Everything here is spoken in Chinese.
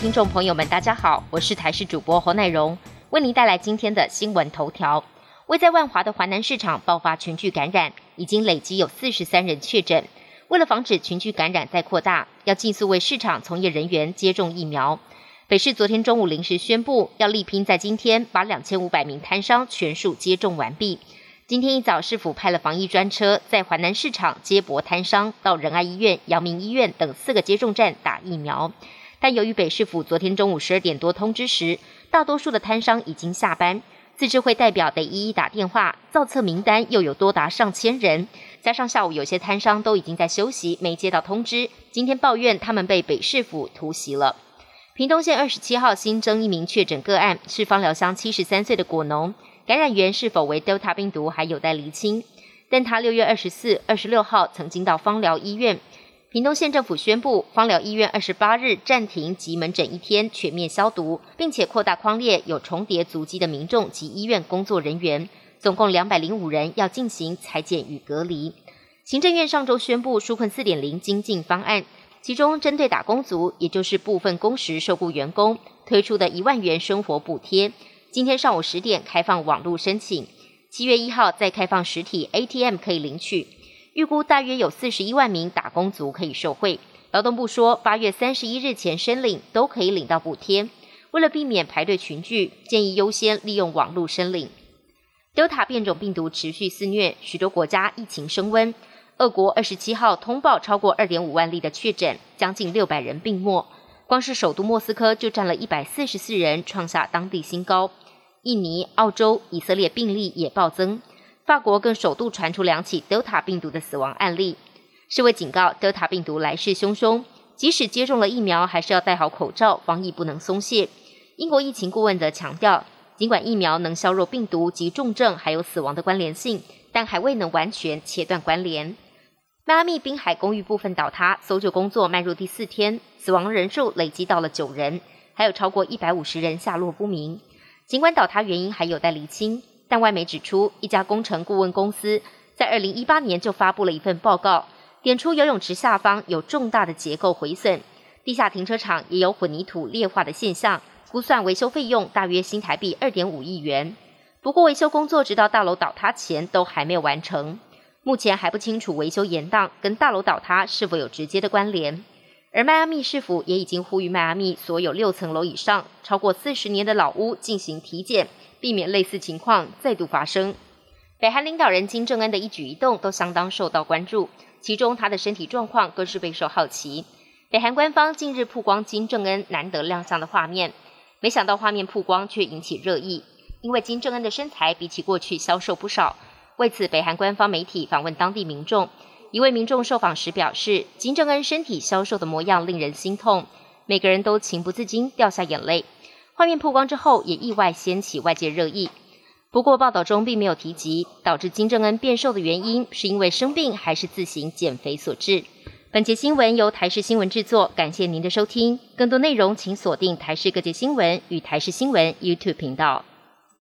听众朋友们，大家好，我是台视主播侯乃荣，为您带来今天的新闻头条。位在万华的华南市场爆发群聚感染，已经累积有四十三人确诊。为了防止群聚感染再扩大，要尽速为市场从业人员接种疫苗。北市昨天中午临时宣布，要力拼在今天把两千五百名摊商全数接种完毕。今天一早，市府派了防疫专车，在华南市场接驳摊商到仁爱医院、阳明医院等四个接种站打疫苗。但由于北市府昨天中午十二点多通知时，大多数的摊商已经下班，自治会代表得一一打电话，造册名单又有多达上千人，加上下午有些摊商都已经在休息，没接到通知，今天抱怨他们被北市府突袭了。屏东县二十七号新增一名确诊个案，是芳寮乡七十三岁的果农，感染源是否为 Delta 病毒还有待厘清。但他六月二十四、二十六号曾经到芳寮医院，屏东县政府宣布，芳寮医院二十八日暂停及门诊一天，全面消毒，并且扩大框列有重叠足迹的民众及医院工作人员，总共两百零五人要进行裁剪与隔离。行政院上周宣布纾困四点零精进方案。其中，针对打工族，也就是部分工时受雇员工，推出的一万元生活补贴，今天上午十点开放网络申请，七月一号再开放实体 ATM 可以领取。预估大约有四十一万名打工族可以受惠。劳动部说，八月三十一日前申领都可以领到补贴。为了避免排队群聚，建议优先利用网络申领。Delta 变种病毒持续肆虐，许多国家疫情升温。俄国二十七号通报超过二点五万例的确诊，将近六百人病没。光是首都莫斯科就占了一百四十四人，创下当地新高。印尼、澳洲、以色列病例也暴增，法国更首度传出两起 Delta 病毒的死亡案例。世卫警告，Delta 病毒来势汹汹，即使接种了疫苗，还是要戴好口罩，防疫不能松懈。英国疫情顾问则强调，尽管疫苗能削弱病毒及重症还有死亡的关联性，但还未能完全切断关联。迈阿密滨海公寓部分倒塌，搜救工作迈入第四天，死亡人数累积到了九人，还有超过一百五十人下落不明。尽管倒塌原因还有待厘清，但外媒指出，一家工程顾问公司在二零一八年就发布了一份报告，点出游泳池下方有重大的结构毁损，地下停车场也有混凝土裂化的现象，估算维修费用大约新台币二点五亿元。不过，维修工作直到大楼倒塌前都还没有完成。目前还不清楚维修延宕跟大楼倒塌是否有直接的关联，而迈阿密市府也已经呼吁迈阿密所有六层楼以上超过四十年的老屋进行体检，避免类似情况再度发生。北韩领导人金正恩的一举一动都相当受到关注，其中他的身体状况更是备受好奇。北韩官方近日曝光金正恩难得亮相的画面，没想到画面曝光却引起热议，因为金正恩的身材比起过去消瘦不少。为此，北韩官方媒体访问当地民众，一位民众受访时表示，金正恩身体消瘦的模样令人心痛，每个人都情不自禁掉下眼泪。画面曝光之后，也意外掀起外界热议。不过，报道中并没有提及导致金正恩变瘦的原因，是因为生病还是自行减肥所致。本节新闻由台视新闻制作，感谢您的收听。更多内容请锁定台视各界新闻与台视新闻 YouTube 频道。